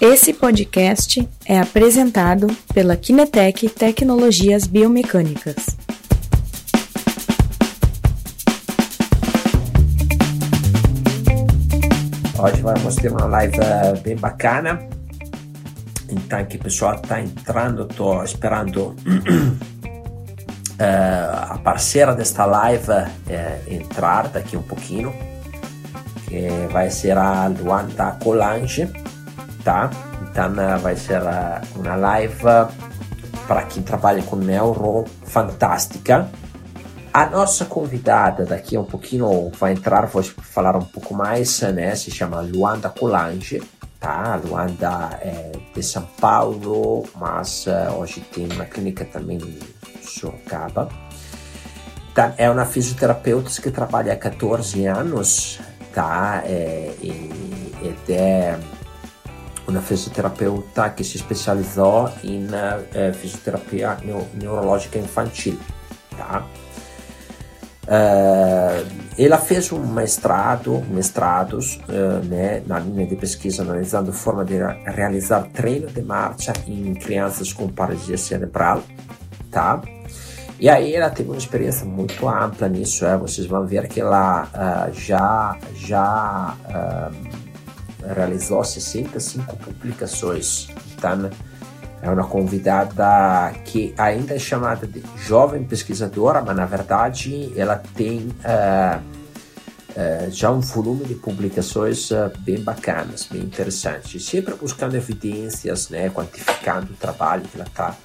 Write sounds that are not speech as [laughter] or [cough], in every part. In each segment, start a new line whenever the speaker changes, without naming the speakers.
Esse podcast é apresentado pela Kinetec Tecnologias Biomecânicas.
Hoje vamos ter uma live eh, bem bacana. Então, que o pessoal está entrando, estou esperando uh, [clears throat] a parceira desta live uh, entrar daqui um pouquinho, que vai ser a Luanda Colange tá? Então vai ser uma live para quem trabalha com neuro fantástica. A nossa convidada daqui a um pouquinho vai entrar, vou falar um pouco mais, né? Se chama Luanda Colange, tá? Luanda é de São Paulo, mas hoje tem uma clínica também em Sorocaba. Tá? É uma fisioterapeuta que trabalha há 14 anos, tá? É, e, e é uma fisioterapeuta que se especializou em eh, fisioterapia neurológica infantil, tá? Uh, ela fez um mestrado, mestrados, uh, né, na linha de pesquisa analisando forma de realizar treino de marcha em crianças com paralisia cerebral, tá? E aí ela teve uma experiência muito ampla nisso, é? vocês vão ver que ela uh, já já realizou 65 publicações. Então, é uma convidada que ainda é chamada de jovem pesquisadora, mas na verdade ela tem uh, uh, já um volume de publicações uh, bem bacanas, bem interessantes, sempre buscando evidências, né, quantificando o trabalho que ela está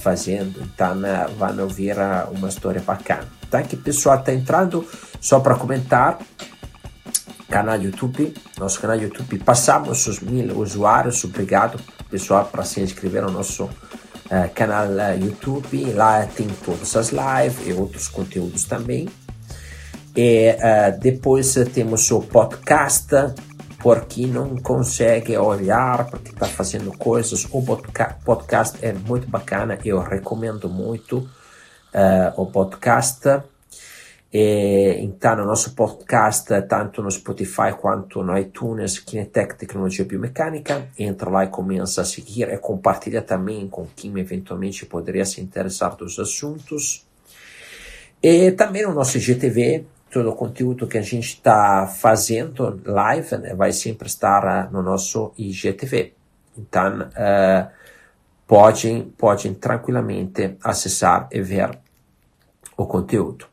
fazendo. Então, vão ouvir uma história bacana. Tá? Que pessoal está entrando, só para comentar, canal YouTube, nosso canal YouTube. Passamos os mil usuários, obrigado pessoal para se inscrever no nosso uh, canal uh, YouTube. Lá tem todas as lives e outros conteúdos também. E uh, depois temos o podcast, por quem não consegue olhar, porque está fazendo coisas. O podcast é muito bacana, eu recomendo muito o podcast. E, então, no nosso podcast, tanto no Spotify quanto no iTunes, Kinetec Tecnologia Biomecânica, entra lá e começa a seguir e compartilha também com quem eventualmente poderia se interessar dos assuntos. E também no nosso IGTV, todo o conteúdo que a gente está fazendo live né, vai sempre estar uh, no nosso IGTV. Então, uh, podem, podem tranquilamente acessar e ver o conteúdo.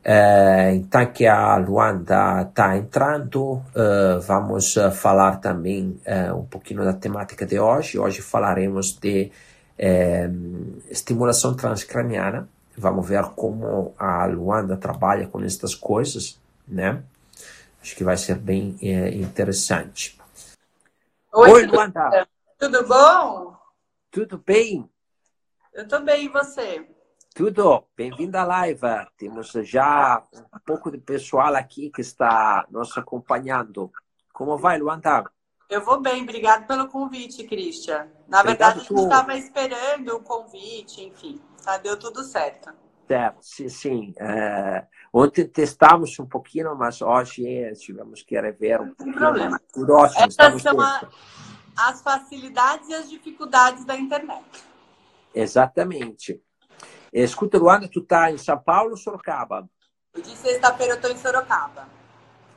Uh, então que a Luanda está entrando, uh, vamos uh, falar também um pouquinho da temática de hoje. Hoje falaremos de estimulação transcraniana. Vamos ver como a Luanda trabalha com estas coisas, né? Acho que vai ser bem interessante.
Oi, Oi Luanda. Tudo bom?
Tudo bem?
Eu estou bem, e você?
Tudo, bem-vindo à live. Temos já um pouco de pessoal aqui que está nos acompanhando. Como vai, Luanda?
Eu vou bem, obrigado pelo convite, Christian. Na obrigado verdade, a gente estava esperando o convite, enfim, tá, deu tudo certo.
Certo, sim, sim. É, ontem testamos um pouquinho, mas hoje tivemos que rever um pouquinho.
Sem problema.
Tudo ótimo,
Essas são a, as facilidades e as dificuldades da internet.
Exatamente. Escuta, Luana, tu tá em São Paulo ou Sorocaba?
De sexta-feira eu estou em Sorocaba.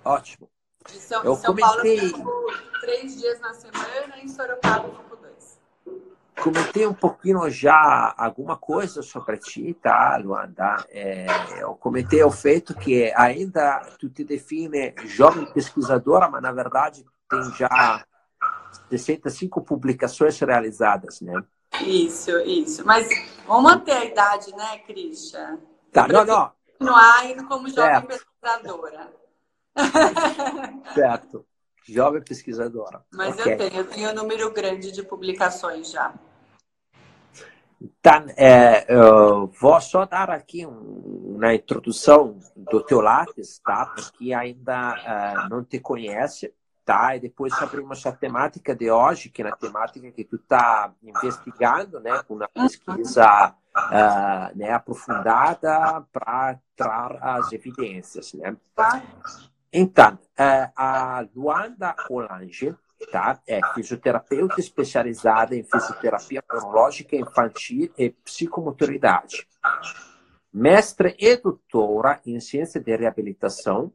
Ótimo.
De São, eu São comentei... Paulo eu fico três dias na semana, em Sorocaba eu fico dois.
Comentei um pouquinho já alguma coisa sobre ti, tá, Luanda? É, eu comentei o feito que ainda tu te define jovem pesquisadora, mas na verdade tem já 65 publicações realizadas, né?
Isso, isso. Mas vamos manter a idade, né, Christian?
Tá, não, não.
Continuar indo como jovem certo. pesquisadora.
Certo. Jovem pesquisadora.
Mas okay. eu tenho, eu tenho um número grande de publicações já.
Tá, é, eu vou só dar aqui um, uma introdução do teu lápis, tá? Porque ainda uh, não te conhece tá? E depois abrimos a temática de hoje, que é a temática que tu está investigando, né, com uma pesquisa uh, né, aprofundada para trazer as evidências, né? Então, uh, a Luanda Olange, tá? É fisioterapeuta especializada em fisioterapia neurológica infantil e psicomotoridade. Mestre e doutora em ciência de reabilitação,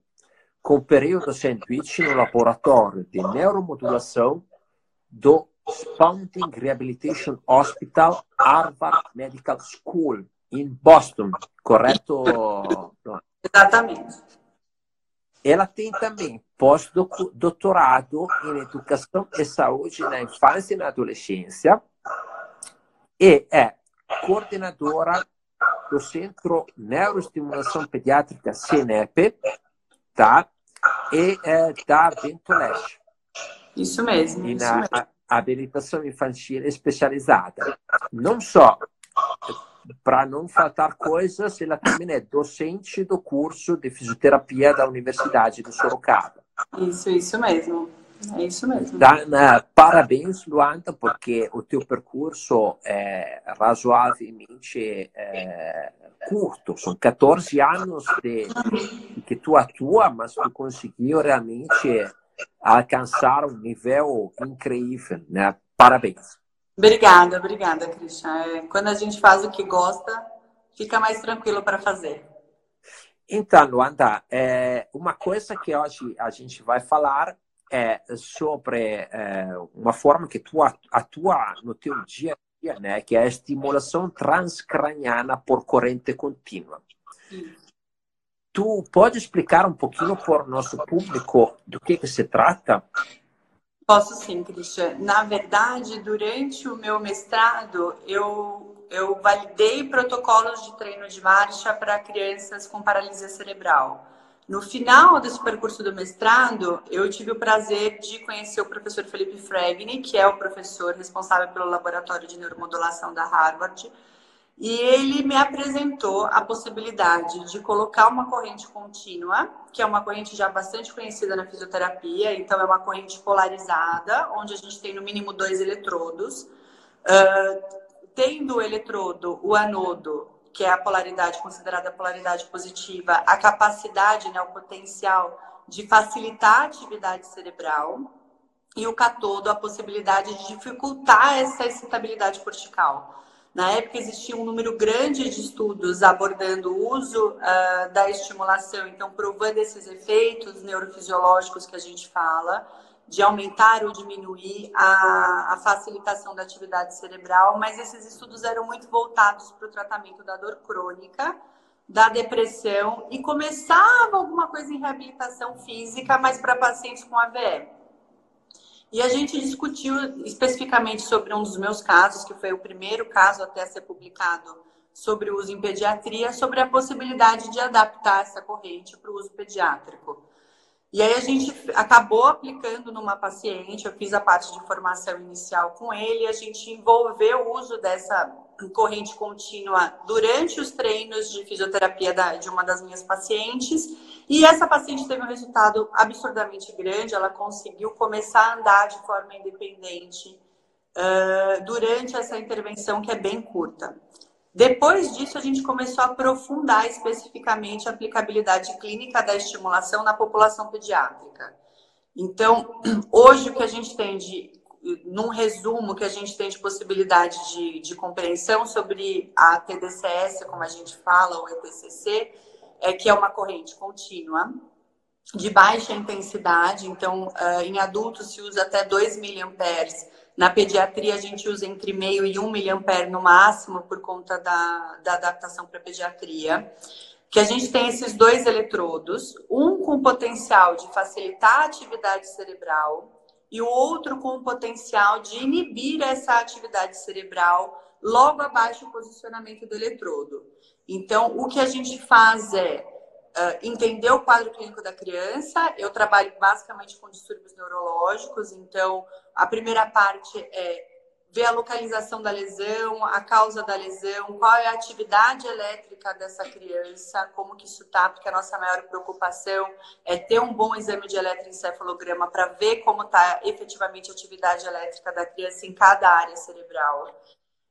com período sandwich no laboratório de neuromodulação do Spouting Rehabilitation Hospital, Harvard Medical School, em Boston, correto?
Exatamente.
Ela tem também pós-doutorado em Educação e Saúde na Infância e na Adolescência e é coordenadora do Centro Neuroestimulação Pediátrica CNEP, tá? E é da Ventoleste.
Isso mesmo. E
na habilitação infantil especializada. Não só para não faltar coisas, ela também é docente do curso de fisioterapia da Universidade de Sorocaba.
Isso, isso mesmo. É isso mesmo.
Dan, parabéns, Luanda, porque o teu percurso é razoavelmente é, curto. São 14 anos de, que tu atua, mas tu conseguiu realmente alcançar um nível incrível. Né? Parabéns.
Obrigada, obrigada, Christian. É, quando a gente faz o que gosta, fica mais tranquilo para fazer.
Então, Luanda, é, uma coisa que hoje a gente vai falar é sobre é, uma forma que tu atua no teu dia a dia, né? Que é a estimulação transcraniana por corrente contínua. Tu pode explicar um pouquinho para o nosso público do que, que se trata?
Posso sim, Cristian. Na verdade, durante o meu mestrado, eu eu validei protocolos de treino de marcha para crianças com paralisia cerebral. No final desse percurso do mestrado, eu tive o prazer de conhecer o professor Felipe Fregni, que é o professor responsável pelo laboratório de neuromodulação da Harvard, e ele me apresentou a possibilidade de colocar uma corrente contínua, que é uma corrente já bastante conhecida na fisioterapia, então é uma corrente polarizada, onde a gente tem no mínimo dois eletrodos. Uh, tendo o eletrodo, o anodo, que é a polaridade considerada polaridade positiva, a capacidade, né, o potencial de facilitar a atividade cerebral, e o catodo, a possibilidade de dificultar essa excitabilidade cortical. Na época existia um número grande de estudos abordando o uso uh, da estimulação, então provando esses efeitos neurofisiológicos que a gente fala, de aumentar ou diminuir a, a, facilitação da atividade cerebral, mas esses estudos eram muito voltados para o tratamento da dor crônica, da depressão e começava alguma coisa em reabilitação física, mas para pacientes com AVE. E a gente discutiu especificamente sobre um dos meus casos, que foi o primeiro caso até ser publicado sobre o uso em pediatria, sobre a possibilidade de adaptar essa corrente para o uso pediátrico. E aí a gente acabou aplicando numa paciente, eu fiz a parte de formação inicial com ele, a gente envolveu o uso dessa corrente contínua durante os treinos de fisioterapia da, de uma das minhas pacientes. E essa paciente teve um resultado absurdamente grande, ela conseguiu começar a andar de forma independente uh, durante essa intervenção que é bem curta. Depois disso, a gente começou a aprofundar especificamente a aplicabilidade clínica da estimulação na população pediátrica. Então, [clears throat] hoje o que a gente tem de, num resumo, que a gente tem de possibilidade de, de compreensão sobre a TDCS, como a gente fala, ou ETCC, é que é uma corrente contínua, de baixa intensidade, então em adultos se usa até 2 miliamperes na pediatria, a gente usa entre meio e um miliampere no máximo, por conta da, da adaptação para pediatria. Que a gente tem esses dois eletrodos, um com potencial de facilitar a atividade cerebral e o outro com o potencial de inibir essa atividade cerebral logo abaixo do posicionamento do eletrodo. Então, o que a gente faz é uh, entender o quadro clínico da criança. Eu trabalho basicamente com distúrbios neurológicos, então a primeira parte é ver a localização da lesão, a causa da lesão, qual é a atividade elétrica dessa criança, como que isso está, porque a nossa maior preocupação é ter um bom exame de eletroencefalograma para ver como está efetivamente a atividade elétrica da criança em cada área cerebral.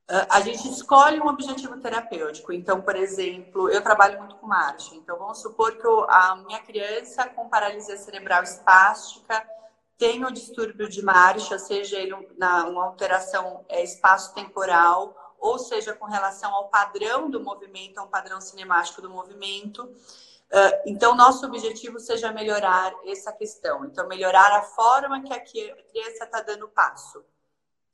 Ah, a gente escolhe um objetivo terapêutico. Então, por exemplo, eu trabalho muito com marcha. Então, vamos supor que a minha criança com paralisia cerebral espástica tem o distúrbio de marcha, seja ele na, uma alteração é, espaço-temporal, ou seja, com relação ao padrão do movimento, a um padrão cinemático do movimento. Uh, então, nosso objetivo seja melhorar essa questão. Então, melhorar a forma que a criança está dando passo.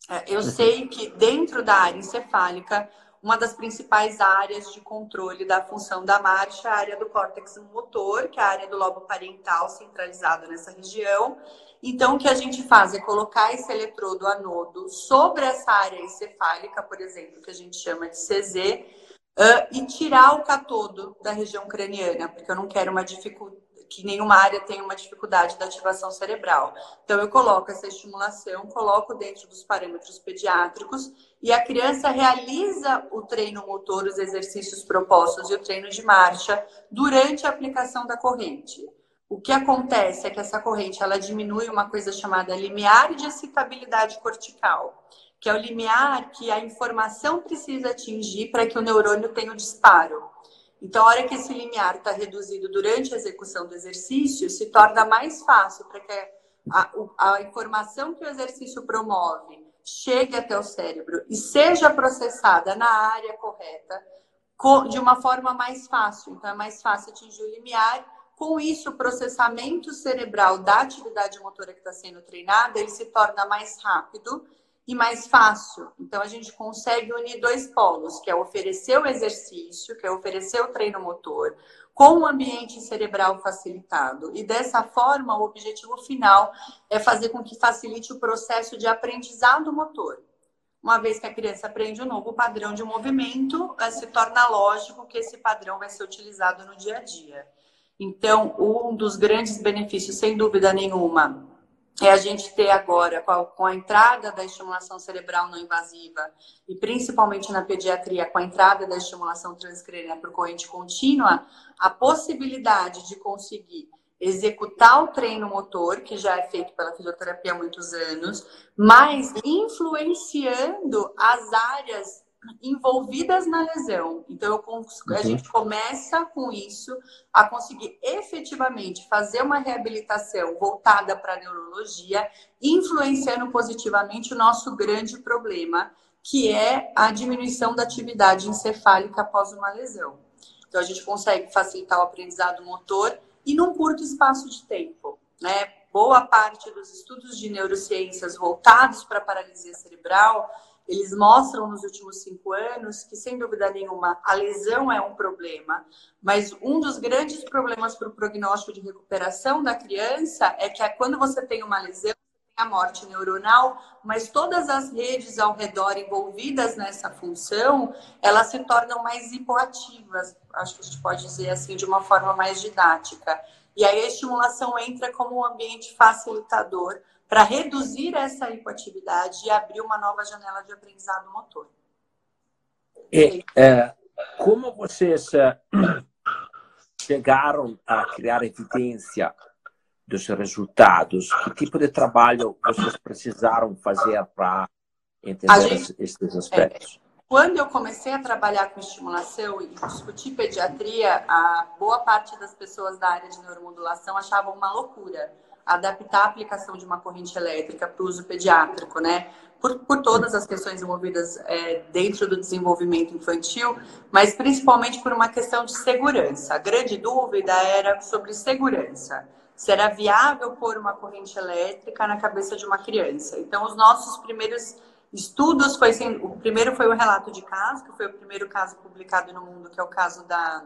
Uh, eu uhum. sei que dentro da área encefálica, uma das principais áreas de controle da função da marcha é a área do córtex motor, que é a área do lobo parental centralizado nessa região. Então, o que a gente faz é colocar esse eletrodo anodo sobre essa área encefálica, por exemplo, que a gente chama de CZ, uh, e tirar o catodo da região craniana, porque eu não quero uma dificuldade que nenhuma área tenha uma dificuldade da ativação cerebral. Então, eu coloco essa estimulação, coloco dentro dos parâmetros pediátricos e a criança realiza o treino motor, os exercícios propostos e o treino de marcha durante a aplicação da corrente. O que acontece é que essa corrente ela diminui uma coisa chamada limiar de excitabilidade cortical, que é o limiar que a informação precisa atingir para que o neurônio tenha o disparo. Então, a hora que esse limiar está reduzido durante a execução do exercício, se torna mais fácil para que a, a, informação que o exercício promove chegue até o cérebro e seja processada na área correta de uma forma mais fácil. Então, é mais fácil atingir o limiar. Com isso, o processamento cerebral da atividade motora que está sendo treinada, ele se torna mais rápido e mais fácil. Então, a gente consegue unir dois polos, que é oferecer o exercício, que é oferecer o treino motor, com um ambiente cerebral facilitado. E dessa forma, o objetivo final é fazer com que facilite o processo de aprendizado motor. Uma vez que a criança aprende um novo padrão de movimento, eh, se torna lógico que esse padrão vai ser utilizado no dia a dia. Então, um dos grandes benefícios, sem dúvida nenhuma, é a gente ter agora, com a, com a, entrada da estimulação cerebral não invasiva, e principalmente na pediatria, com a entrada da estimulação transcraniana por corrente contínua, a possibilidade de conseguir executar o treino motor, que já é feito pela fisioterapia há muitos anos, mas influenciando as áreas envolvidas na lesão. Então, a uhum. gente começa com isso a conseguir efetivamente fazer uma reabilitação voltada para a neurologia, influenciando positivamente o nosso grande problema, que é a diminuição da atividade encefálica após uma lesão. Então, a gente consegue facilitar o aprendizado motor e num curto espaço de tempo, né? Boa parte dos estudos de neurociências voltados para a paralisia cerebral eles mostram nos últimos cinco anos que, sem dúvida nenhuma, a lesão é um problema, mas um dos grandes problemas para o prognóstico de recuperação da criança é que quando você tem uma lesão, a morte neuronal, mas todas as redes ao redor envolvidas nessa função, elas se tornam mais hipoativas, acho que a gente pode dizer assim, de uma forma mais didática. E aí a estimulação entra como um ambiente facilitador para reduzir essa hipoatividade e abrir uma nova janela de aprendizado motor.
E, é, como vocês é, [clears throat] chegaram a criar evidência dos resultados? Que tipo de trabalho vocês precisaram fazer para entender gente, esses aspectos?
É, quando eu comecei a trabalhar com estimulação e discutir pediatria, a boa parte das pessoas da área de neuromodulação achavam uma loucura adaptar a aplicação de uma corrente elétrica para o uso pediátrico, né? Por, por todas as questões envolvidas é, dentro do desenvolvimento infantil, mas principalmente por uma questão de segurança. A grande dúvida era sobre segurança. Se era viável pôr uma corrente elétrica na cabeça de uma criança. Então, os nossos primeiros estudos foi o primeiro foi o relato de caso, que foi o primeiro caso publicado no mundo, que é o caso da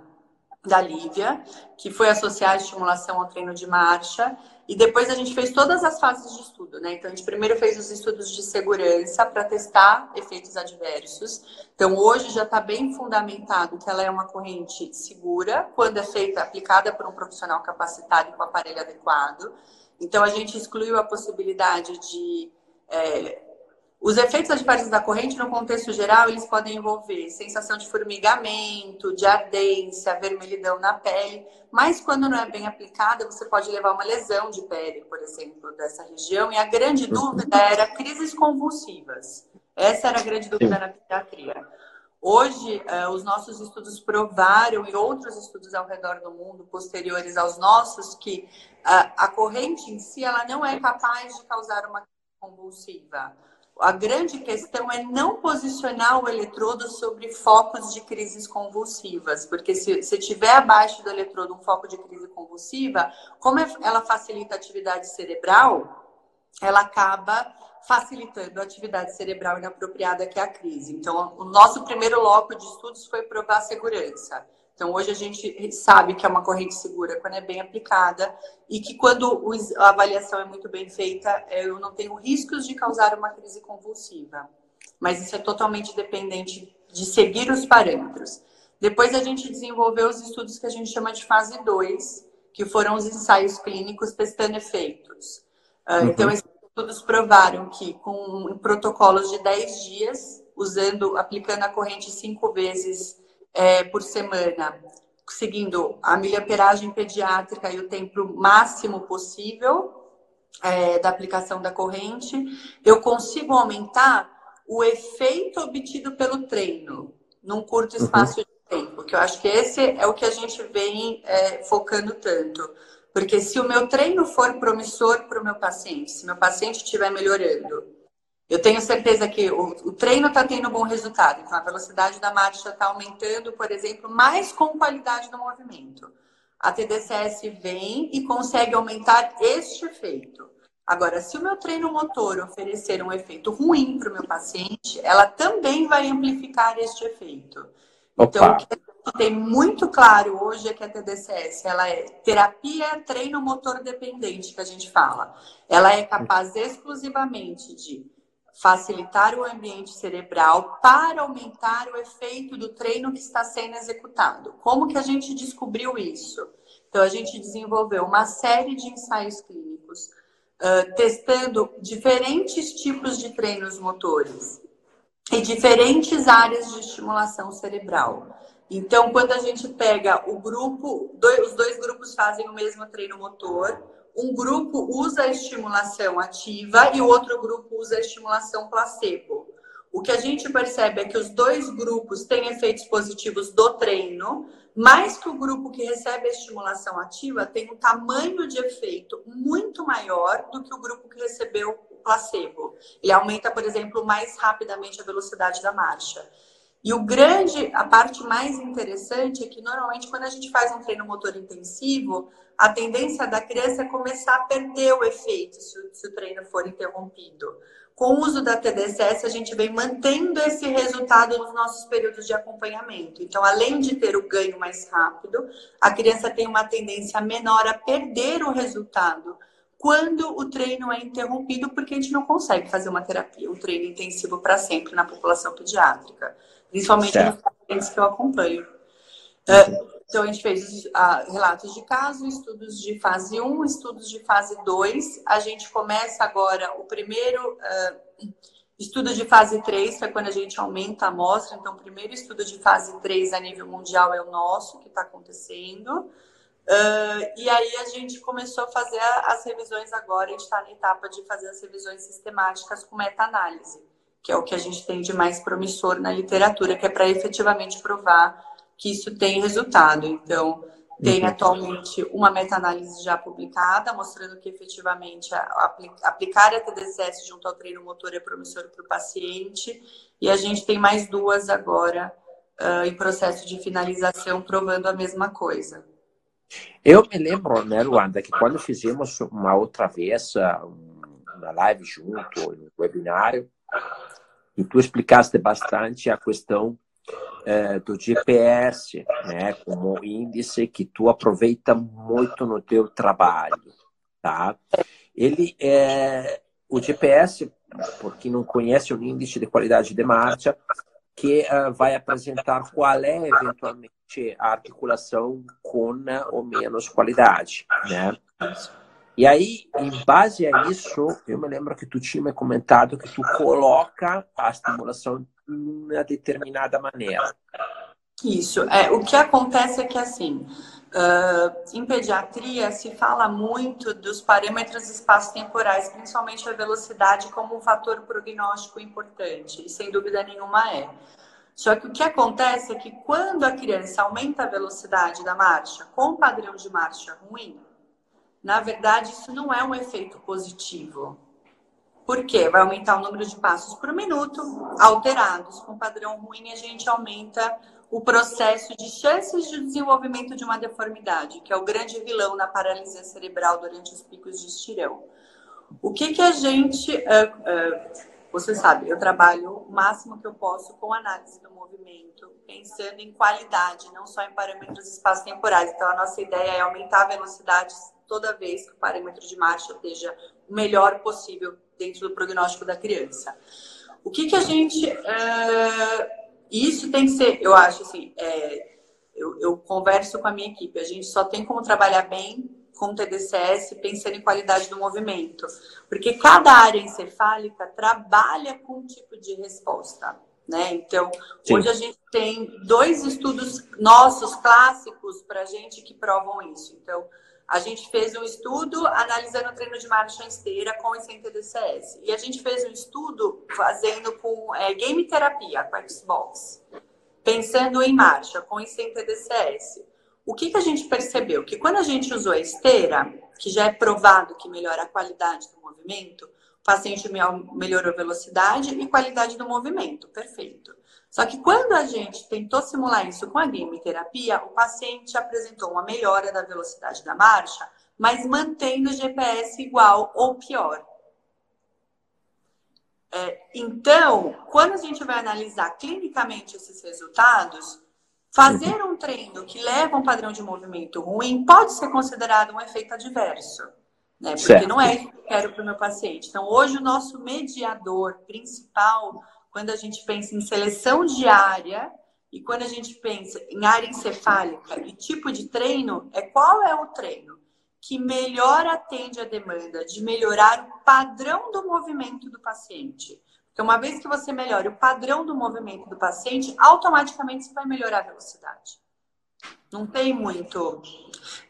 da Lívia, que foi associar a estimulação ao treino de marcha. E depois a gente fez todas as fases de estudo, né? Então a gente primeiro fez os estudos de segurança para testar efeitos adversos. Então hoje já está bem fundamentado que ela é uma corrente segura quando é feita, aplicada por um profissional capacitado e com aparelho adequado. Então a gente excluiu a possibilidade de é, os efeitos adversos da corrente, no contexto geral, eles podem envolver sensação de formigamento, de ardência, vermelhidão na pele, mas quando não é bem aplicada, você pode levar uma lesão de pele, por exemplo, dessa região. E a grande dúvida era crises convulsivas. Essa era a grande dúvida na pediatria. Hoje, uh, os nossos estudos provaram, e outros estudos ao redor do mundo, posteriores aos nossos, que uh, a corrente em si ela não é capaz de causar uma convulsiva. A grande questão é não posicionar o eletrodo sobre focos de crises convulsivas, porque se, se tiver abaixo do eletrodo um foco de crise convulsiva, como é, ela facilita a atividade cerebral, ela acaba facilitando a atividade cerebral inapropriada que é a crise. Então, o nosso primeiro bloco de estudos foi provar a segurança. Então, hoje a gente sabe que é uma corrente segura quando é bem aplicada e que quando a avaliação é muito bem feita, é, eu não tenho riscos de causar uma crise convulsiva. Mas isso é totalmente dependente de seguir os parâmetros. Depois a gente desenvolveu os estudos que a gente chama de fase 2, que foram os ensaios clínicos testando efeitos. Ah, uhum. Então, esses estudos provaram que com protocolos de 10 dias, usando, aplicando a corrente cinco vezes é, por semana, seguindo a miliamperagem pediátrica e o tempo máximo possível é, da aplicação da corrente, eu consigo aumentar o efeito obtido pelo treino num curto uhum. espaço uhum. de tempo, que eu acho que esse é o que a gente vem é, focando tanto. Porque se o meu treino for promissor para o meu paciente, se meu paciente estiver melhorando, eu tenho certeza que o, o treino está tendo bom resultado. Então, a velocidade da marcha está aumentando, por exemplo, mais com qualidade do movimento. A TDCS vem e consegue aumentar este efeito. Agora, se o meu treino motor oferecer um efeito ruim para o meu paciente, ela também vai amplificar este efeito. Então, Opa. Então, o que tem muito claro hoje é que a TDCS ela é terapia treino motor dependente, que a gente fala. Ela é capaz exclusivamente de facilitar o ambiente cerebral para aumentar o efeito do treino que está sendo executado. Como que a gente descobriu isso? Então, a gente desenvolveu uma série de ensaios clínicos, uh, testando diferentes tipos de treinos motores e diferentes áreas de estimulação cerebral. Então, quando a gente pega o grupo, dois, os dois grupos fazem o mesmo treino motor, um grupo usa a estimulação ativa e o outro grupo usa a estimulação placebo. O que a gente percebe é que os dois grupos têm efeitos positivos do treino, mas que o grupo que recebe a estimulação ativa tem um tamanho de efeito muito maior do que o grupo que recebeu o placebo. Ele aumenta, por exemplo, mais rapidamente a velocidade da marcha. E o grande, a parte mais interessante é que normalmente quando a gente faz um treino motor intensivo, a tendência da criança é começar a perder o efeito se o, se o treino for interrompido. Com o uso da TDCS, a gente vem mantendo esse resultado nos nossos períodos de acompanhamento. Então, além de ter o ganho mais rápido, a criança tem uma tendência menor a perder o resultado quando o treino é interrompido, porque a gente não consegue fazer uma terapia, um treino intensivo para sempre na população pediátrica, principalmente certo. nos pacientes que eu acompanho. Uh, então, a gente fez uh, relatos de caso, estudos de fase 1, estudos de fase 2. A gente começa agora o primeiro uh, estudo de fase 3, que é quando a gente aumenta a amostra. Então, o primeiro estudo de fase 3 a nível mundial é o nosso, que está acontecendo. Uh, e aí a gente começou a fazer as revisões agora, a gente está na etapa de fazer as revisões sistemáticas com meta-análise, que é o que a gente tem de mais promissor na literatura, que é para efetivamente provar que isso tem resultado. Então, tem uhum. atualmente uma meta-análise já publicada, mostrando que efetivamente aplicar a TDCS junto ao treino motor é promissor para o paciente. E a gente tem mais duas agora uh, em processo de finalização, provando a mesma coisa.
Eu me lembro, né, Luanda, que quando fizemos uma outra vez uma live junto, um webinário, e tu explicaste bastante a questão é, do GPS, né, como índice que tu aproveita muito no teu trabalho, tá? Ele é o GPS, por quem não conhece o índice de qualidade de marcha, que uh, vai apresentar qual é eventualmente a articulação com ou menos qualidade, né? E aí, em base a isso, eu me lembro que tu tinha me comentado que tu coloca a estimulação de uma determinada maneira.
Isso. É, o que acontece é que, assim, uh, em pediatria se fala muito dos parâmetros espaço-temporais, principalmente a velocidade, como um fator prognóstico importante, e sem dúvida nenhuma é. Só que o que acontece é que quando a criança aumenta a velocidade da marcha com padrão de marcha ruim, na verdade isso não é um efeito positivo. Por quê? Vai aumentar o número de passos por minuto alterados. Com padrão ruim, a gente aumenta o processo de chances de desenvolvimento de uma deformidade, que é o grande vilão na paralisia cerebral durante os picos de estirão. O que, que a gente. Uh, uh, você sabe, eu trabalho o máximo que eu posso com análise do movimento, pensando em qualidade, não só em parâmetros espaço-temporais. Então, a nossa ideia é aumentar a velocidade toda vez que o parâmetro de marcha esteja o melhor possível dentro do prognóstico da criança. O que, que a gente. Uh, isso tem que ser, eu acho assim, é, eu, eu, converso com a minha equipe, a gente só tem como trabalhar bem com o TDCS pensando em qualidade do movimento, porque cada área encefálica trabalha com um tipo de resposta. Né? Então, Sim. hoje a gente tem dois estudos nossos clássicos para a gente que provam isso. Então, a gente fez um estudo analisando o treino de marcha esteira com e sem TDCS. E a gente fez um estudo fazendo com é, game terapia, com Xbox, pensando em marcha com e sem TDCS. O que, que a gente percebeu? Que quando a gente usou a esteira, que já é provado que melhora a qualidade do movimento, o paciente melhorou velocidade e qualidade do movimento. Perfeito. Só que quando a gente tentou simular isso com a game terapia, o paciente apresentou uma melhora da velocidade da marcha, mas mantendo o GPS igual ou pior. É, então, quando a gente vai analisar clinicamente esses resultados, fazer um treino que leva um padrão de movimento ruim pode ser considerado um efeito adverso. Né? Porque certo. não é isso que eu quero para o meu paciente. Então, hoje, o nosso mediador principal quando a gente pensa em seleção diária e quando a gente pensa em área encefálica e tipo de treino, é qual é o treino que melhor atende a demanda de melhorar o padrão do movimento do paciente. Porque uma vez que você melhora o padrão do movimento do paciente, automaticamente você vai melhorar a velocidade. Não tem muito.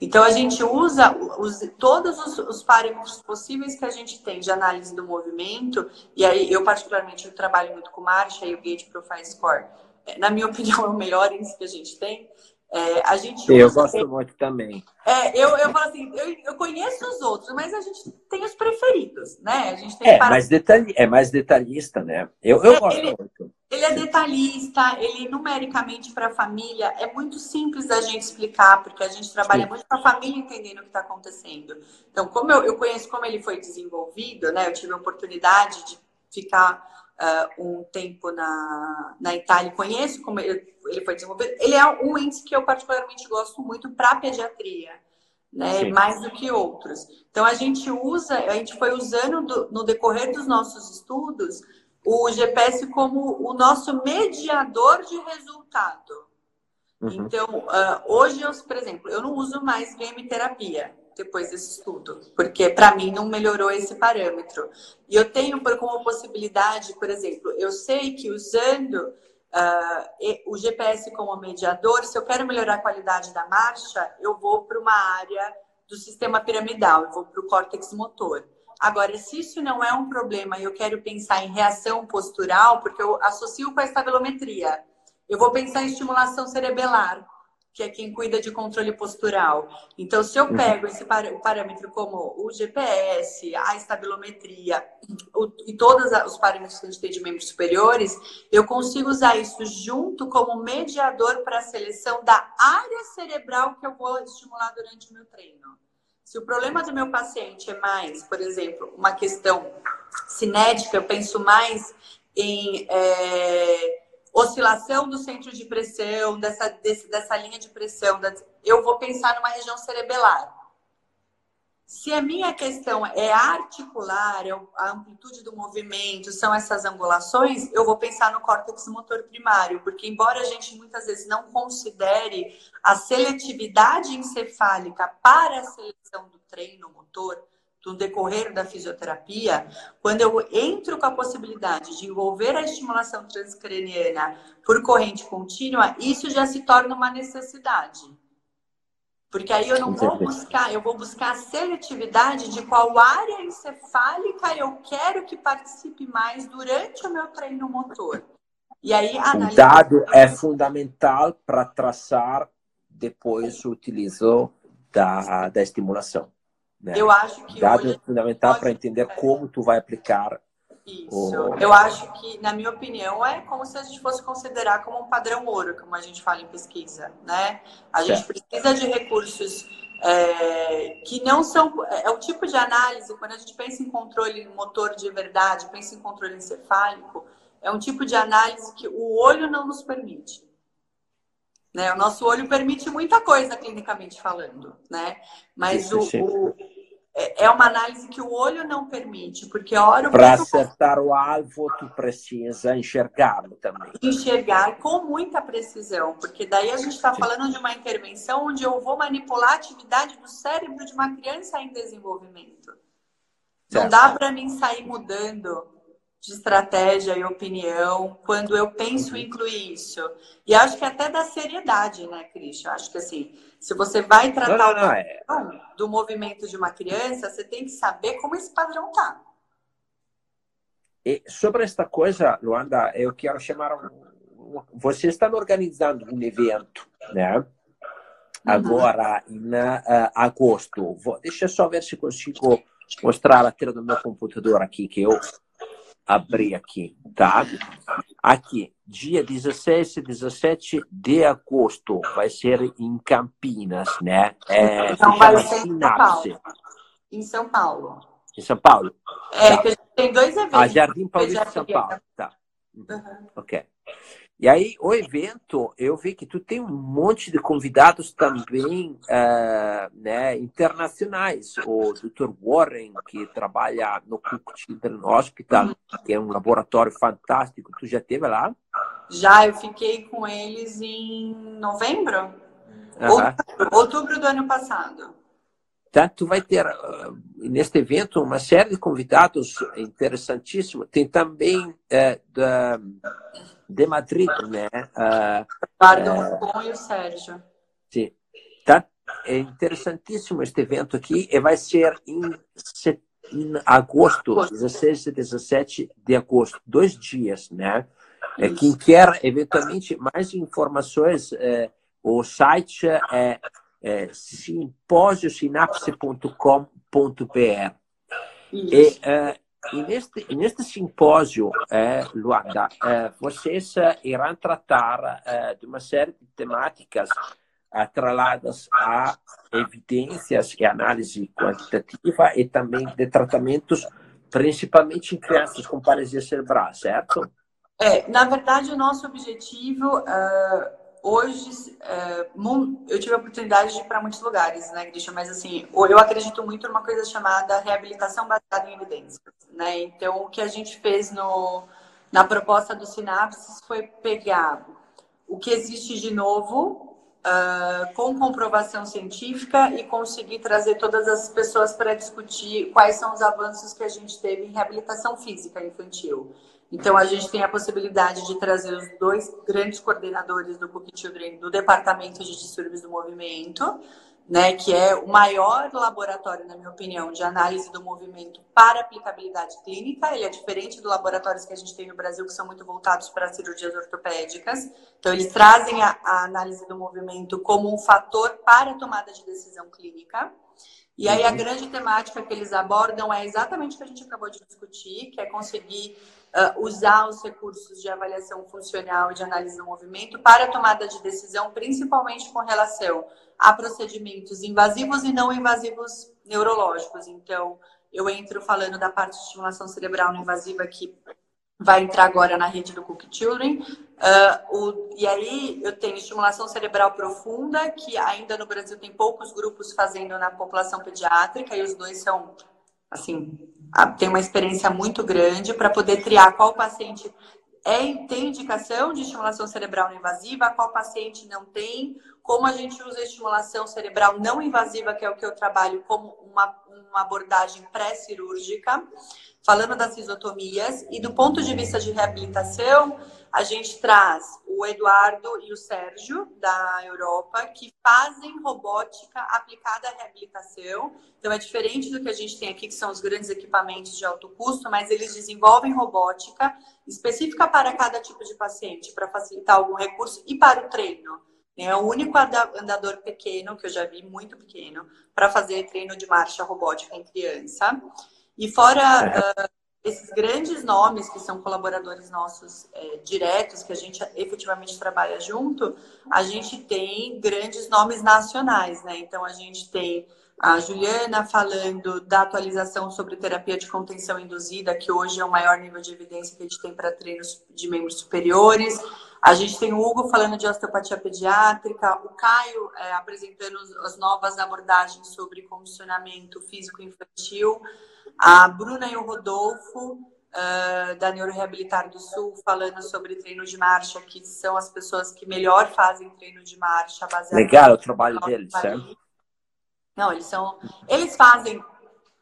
Então a gente usa os, todos os, os, parâmetros possíveis que a gente tem de análise do movimento, e aí eu particularmente eu trabalho muito com marcha e o Gate Profile Score. É, na minha [laughs] opinião, é o melhor índice que a gente tem. É, a gente
eu gosto muito também.
É, eu, eu falo assim, eu, eu, conheço os outros, mas a gente tem os preferidos, né? A gente tem
é, mais detalhe, é mais detalhista, né? Eu, eu é, gosto
ele,
muito.
Ele é detalhista, ele numericamente para a família é muito simples da gente explicar, porque a gente trabalha Sim. muito para a família entendendo o que está acontecendo. Então, como eu, eu conheço como ele foi desenvolvido, né? Eu tive a oportunidade de ficar uh, um tempo na, na Itália, conheço como ele, ele foi desenvolvido. Ele é um índice que eu particularmente gosto muito para pediatria, né? Sim. Mais do que outros. Então a gente usa, a gente foi usando do, no decorrer dos nossos estudos o GPS como o nosso mediador de resultado. Uhum. Então, uh, hoje, eu, por exemplo, eu não uso mais game terapia depois desse estudo, porque para mim não melhorou esse parâmetro. E eu tenho como possibilidade, por exemplo, eu sei que usando uh, o GPS como mediador, se eu quero melhorar a qualidade da marcha, eu vou para uma área do sistema piramidal, eu vou para o córtex motor. Agora, se isso não é um problema e eu quero pensar em reação postural, porque eu associo com a estabilometria, eu vou pensar em estimulação cerebelar que é quem cuida de controle postural. Então, se eu uhum. pego esse parâmetro como o GPS, a estabilometria o, e todos os parâmetros que a gente tem de membros superiores, eu consigo usar isso junto como mediador para a seleção da área cerebral que eu vou estimular durante o meu treino. Se o problema do meu paciente é mais, por exemplo, uma questão cinética, eu penso mais em. É, oscilação do centro de pressão, dessa, desse, dessa linha de pressão, eu vou pensar numa região cerebelar. Se a minha questão é articular, é a amplitude do movimento, são essas angulações, eu vou pensar no córtex motor primário, porque embora a gente muitas vezes não considere a seletividade encefálica para a seleção do treino motor, no decorrer da fisioterapia, quando eu entro com a possibilidade de envolver a estimulação transcraniana por corrente contínua, isso já se torna uma necessidade. Porque aí eu não vou buscar, eu vou buscar a seletividade de qual área encefálica eu quero que participe mais durante o meu treino motor.
E aí, o dado é fundamental para traçar depois o utilizo da, da estimulação. Né?
Eu acho que
dado é fundamental para entender como tu vai aplicar
isso. O... Eu acho que, na minha opinião, é como se a gente fosse considerar como um padrão ouro, como a gente fala em pesquisa, né? A certo. gente precisa de recursos é, que não são. É o tipo de análise, quando a gente pensa em controle motor de verdade, pensa em controle encefálico, é um tipo de análise que o olho não nos permite. Né? O nosso olho permite muita coisa clinicamente falando, né? Mas o, o, é, é uma análise que o olho não permite, porque a hora
Para acertar o alvo, tu precisa enxergá-lo também.
Enxergar com muita precisão, porque daí a gente está falando de uma intervenção onde eu vou manipular a atividade do cérebro de uma criança em desenvolvimento. Certo. Não dá para mim sair mudando de estratégia e opinião quando eu penso em incluir isso. E acho que até da seriedade, né, Cristian? Acho que assim, se você vai tratar não, não, não, é... do movimento de uma criança, você tem que saber como esse padrão tá.
E sobre esta coisa, Luanda, eu quero chamar. Você está organizando um evento, né? Uhum. Agora, em uh, agosto. Vou... Deixa eu só ver se consigo mostrar a tela do meu computador aqui, que eu abrir aqui, tá? Aqui, dia 16 e 17 de agosto, vai ser em Campinas, né?
É, então vai ser em São Paulo. Em São Paulo.
Em São Paulo?
É, tá. que a gente tem dois eventos.
A Jardim Paulista, São Paulo, tá. Uhum. Ok. E aí, o evento, eu vi que tu tem um monte de convidados também uh, né, internacionais. O Dr. Warren, que trabalha no Cook Children's Hospital, que é um laboratório fantástico. Tu já esteve lá?
Já, eu fiquei com eles em novembro. Uhum. Outubro, outubro do ano passado.
Então, tu vai ter uh, neste evento uma série de convidados interessantíssimos. Tem também uh, da de Madrid, né?
Eduardo uh, e o Sérgio.
Sim. Tá? É interessantíssimo este evento aqui e vai ser em, em agosto, 16 e 17 de agosto, dois dias, né? É, quem quer eventualmente mais informações, é, o site é, é simpósiosinapse.com.br. E, é, e neste, neste simpósio, eh, Luanda, eh, vocês irão tratar eh, de uma série de temáticas atreladas a evidências e análise quantitativa e também de tratamentos, principalmente em crianças com paralisia cerebral, certo?
É, na verdade, o nosso objetivo uh hoje é, eu tive a oportunidade de ir para muitos lugares, né, Grisha? Mas assim, eu acredito muito numa coisa chamada reabilitação baseada em evidências, né? Então, o que a gente fez no, na proposta do Sinapses foi pegar o que existe de novo uh, com comprovação científica e conseguir trazer todas as pessoas para discutir quais são os avanços que a gente teve em reabilitação física infantil. Então, a gente tem a possibilidade de trazer os dois grandes coordenadores do Cook Children do Departamento de Distúrbios do Movimento, né, que é o maior laboratório, na minha opinião, de análise do movimento para aplicabilidade clínica. Ele é diferente dos laboratórios que a gente tem no Brasil, que são muito voltados para cirurgias ortopédicas. Então, eles trazem a, a análise do movimento como um fator para a tomada de decisão clínica. E aí, a uhum. grande temática que eles abordam é exatamente o que a gente acabou de discutir, que é conseguir uh, usar os recursos de avaliação funcional e de análise do movimento para tomada de decisão, principalmente com relação a procedimentos invasivos e não invasivos neurológicos. Então, eu entro falando da parte de estimulação cerebral não invasiva que vai entrar agora na rede do Cook Children. Uh, o, e aí eu tenho estimulação cerebral profunda, que ainda no Brasil tem poucos grupos fazendo na população pediátrica, e os dois são, assim, tem uma experiência muito grande para poder triar qual paciente é, tem indicação de estimulação cerebral invasiva, qual paciente não tem, como a gente usa a estimulação cerebral não invasiva, que é o que eu trabalho, como uma, uma abordagem pré-cirúrgica, falando das fisiotomias. E do ponto de vista de reabilitação, a gente traz o Eduardo e o Sérgio, da Europa, que fazem robótica aplicada à reabilitação. Então, é diferente do que a gente tem aqui, que são os grandes equipamentos de alto custo, mas eles desenvolvem robótica específica para cada tipo de paciente, para facilitar algum recurso e para o treino. É o único andador pequeno, que eu já vi, muito pequeno, para fazer treino de marcha robótica em criança. E fora uh, esses grandes nomes, que são colaboradores nossos é, diretos, que a gente efetivamente trabalha junto, a gente tem grandes nomes nacionais, né? Então, a gente tem a Juliana falando da atualização sobre terapia de contenção induzida, que hoje é o maior nível de evidência que a gente tem para treinos de membros superiores. A gente tem o Hugo falando de osteopatia pediátrica, o Caio é, apresentando as novas abordagens sobre condicionamento físico infantil, a Bruna e o Rodolfo, uh, da Neuroreabilitar do Sul, falando sobre treino de marcha, que são as pessoas que melhor fazem treino de marcha.
Legal o trabalho deles, certo?
Não, eles são. Eles fazem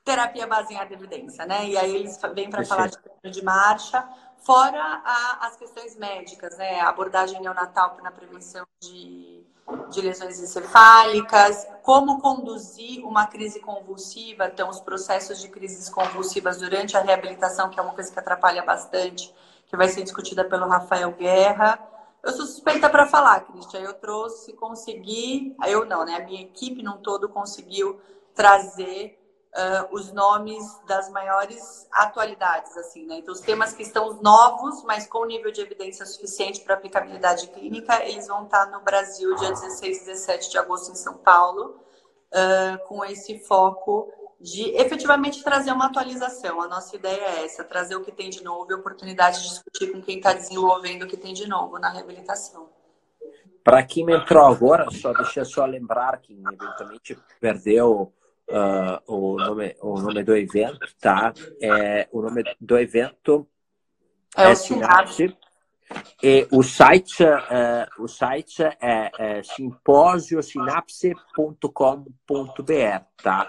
terapia baseada em evidência, né? E aí eles vêm para falar de treino de marcha, fora a, as questões médicas, né? A abordagem neonatal na prevenção de, de lesões encefálicas, como conduzir uma crise convulsiva, então os processos de crises convulsivas durante a reabilitação, que é uma coisa que atrapalha bastante, que vai ser discutida pelo Rafael Guerra. Eu sou suspeita para falar, Cristian. Eu trouxe, consegui, eu não, né? A minha equipe não todo conseguiu trazer uh, os nomes das maiores atualidades, assim, né? Então, os temas que estão novos, mas com nível de evidência suficiente para aplicabilidade clínica, eles vão estar no Brasil dia 16 e 17 de agosto em São Paulo, uh, com esse foco de efetivamente trazer uma atualização. A nossa ideia é essa, trazer o que tem de novo e a oportunidade de discutir com quem está desenvolvendo o que tem de novo na reabilitação.
Para quem entrou agora, só deixa só lembrar que eventualmente perdeu uh, o, nome, o nome do evento, tá? É, o nome do evento
é, é Sinapse.
E o site, uh, o site é, é simposiosinapse.com.br, tá?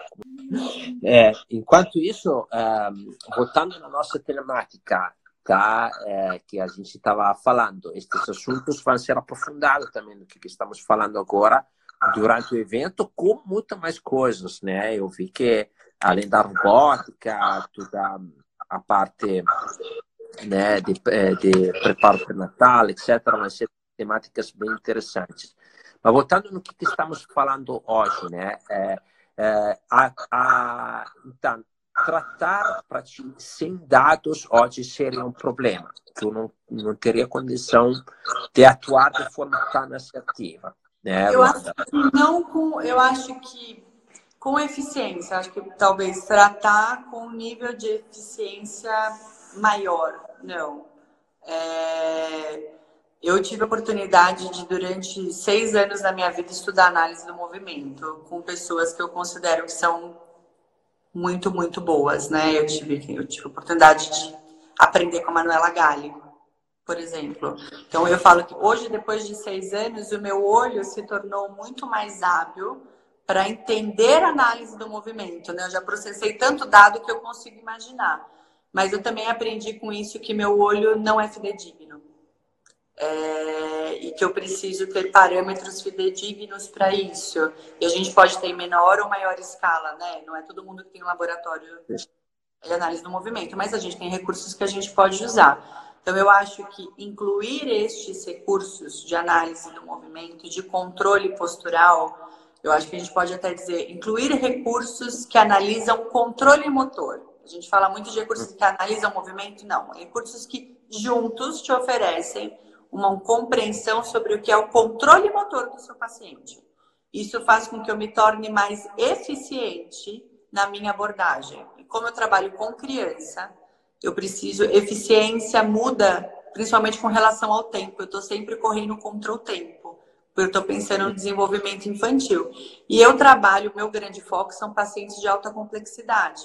É, enquanto isso, um, voltando na nossa telemática, tá? É, que a gente estava falando, estes assuntos vão ser aprofundados também do que, que estamos falando agora durante o evento, com muitas mais coisas, né? Eu vi que além da robótica, toda a parte né, de, é, de preparo pré-natal, etc., vão ser temáticas bem interessantes. Mas voltando no que, que estamos falando hoje, né? É, é, a, a, então, tratar para ti sem dados hoje seria um problema. Tu não, não teria condição de atuar de forma tão assertiva. Né,
eu acho que não com. Eu acho que com eficiência. Acho que talvez tratar com um nível de eficiência maior. Não. É... Eu tive a oportunidade de, durante seis anos da minha vida, estudar análise do movimento com pessoas que eu considero que são muito, muito boas, né? Eu tive, eu tive a oportunidade de aprender com a Manuela Galli, por exemplo. Então, eu falo que hoje, depois de seis anos, o meu olho se tornou muito mais hábil para entender a análise do movimento, né? Eu já processei tanto dado que eu consigo imaginar. Mas eu também aprendi com isso que meu olho não é fidedigno. É, e que eu preciso ter parâmetros fidedignos para isso. E a gente pode ter em menor ou maior escala, né? Não é todo mundo que tem um laboratório de análise do movimento, mas a gente tem recursos que a gente pode usar. Então, eu acho que incluir estes recursos de análise do movimento, de controle postural, eu acho que a gente pode até dizer incluir recursos que analisam controle motor. A gente fala muito de recursos que analisam movimento, não. Recursos que juntos te oferecem uma compreensão sobre o que é o controle motor do seu paciente. Isso faz com que eu me torne mais eficiente na minha abordagem. E como eu trabalho com criança, eu preciso. Eficiência muda, principalmente com relação ao tempo. Eu estou sempre correndo contra o tempo. Eu estou pensando no desenvolvimento infantil. E eu trabalho, meu grande foco são pacientes de alta complexidade.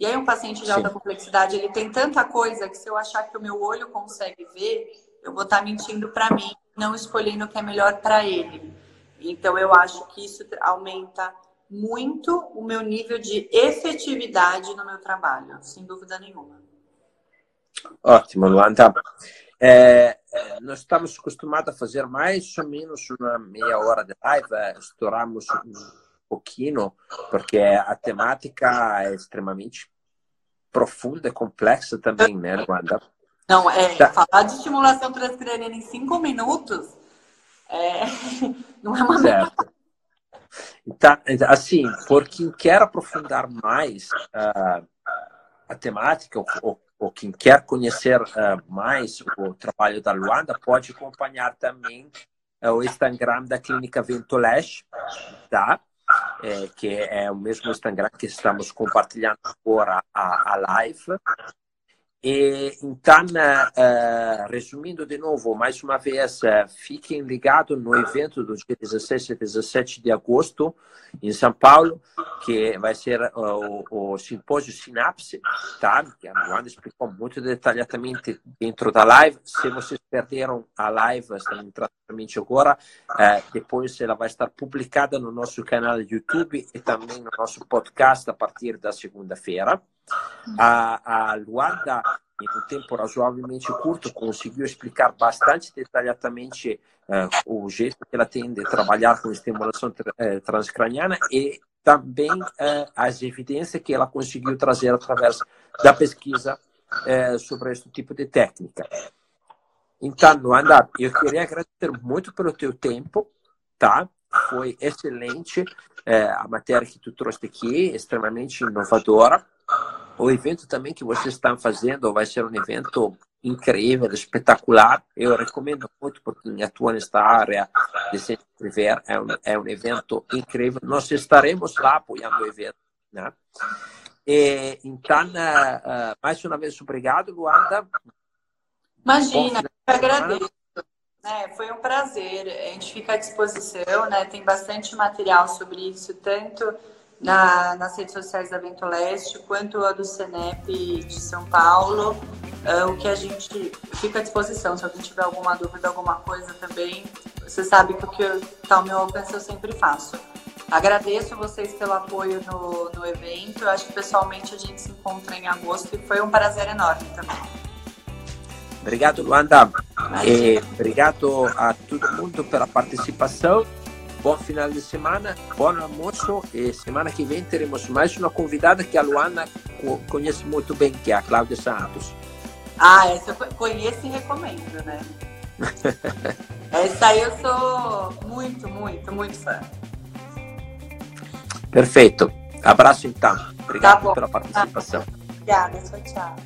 E aí, um paciente de alta Sim. complexidade, ele tem tanta coisa que se eu achar que o meu olho consegue ver, eu vou estar mentindo para mim, não escolhendo o que é melhor para ele. Então, eu acho que isso aumenta muito o meu nível de efetividade no meu trabalho, sem dúvida nenhuma.
Ótimo, Luanda. É, é, nós estamos acostumados a fazer mais ou menos uma meia hora de live, estouramos um pouquinho, porque a temática é extremamente profunda e complexa também, né, Luanda?
Não, é, tá. falar de estimulação transcraniana em cinco minutos é, [laughs] não é uma certo.
Então, assim, por quem quer aprofundar mais uh, a temática, ou, ou, quem quer conhecer uh, mais o trabalho da Luanda, pode acompanhar também uh, o Instagram da Clínica Ventoleste, tá? É, que é o mesmo Instagram que estamos compartilhando agora a, a live. E, então, uh, resumindo de novo, mais uma vez, uh, fiquem ligados no evento do dia 16 e 17 de agosto em São Paulo, que vai ser uh, o, o simpósio Sinapse, tá? que a Luana explicou muito detalhadamente dentro da live. Se vocês perderam a live, estamos imediatamente agora, depois ela vai estar publicada no nosso canal YouTube e também no nosso podcast a partir da segunda-feira. A, a Luanda, em um tempo razoavelmente curto, conseguiu explicar bastante detalhadamente uh, o jeito que ela tem de trabalhar com estimulação uh, transcraniana e também uh, as evidências que ela conseguiu trazer através da pesquisa sobre esse tipo de técnica. Então, Luanda, eu queria agradecer muito pelo teu tempo, tá? Foi excelente a matéria que tu trouxe aqui, extremamente inovadora o evento também que vocês estão fazendo vai ser um evento incrível, espetacular. Eu recomendo muito porque quem atua nesta área de se inscrever. É um, é um evento incrível. Nós estaremos lá apoiando o evento. Né? E, então, uh, mais uma vez, obrigado, Luanda.
Imagina, eu agradeço. É, foi um prazer. A gente fica à disposição, né? Tem bastante material sobre isso, tanto na, nas redes sociais da Vento Leste, quanto a do Senep de São Paulo. Uh, o que a gente fica à disposição. Se alguém tiver alguma dúvida, alguma coisa também, você sabe que o que está ao meu alcance eu sempre faço. Agradeço vocês pelo apoio no, no evento. Eu acho que pessoalmente a gente se encontra em agosto e foi um prazer enorme também.
Obrigado, Luanda. E obrigado a todo mundo pela participação. Bom final de semana, bom almoço e semana que vem teremos mais uma convidada que a Luana conhece muito bem, que é a Cláudia Santos.
Ah, essa eu conheço e recomendo, né? [laughs] essa aí eu sou muito, muito, muito fã.
Perfeito. Abraço então. Obrigado tá pela participação.
Obrigada, tchau, tchau.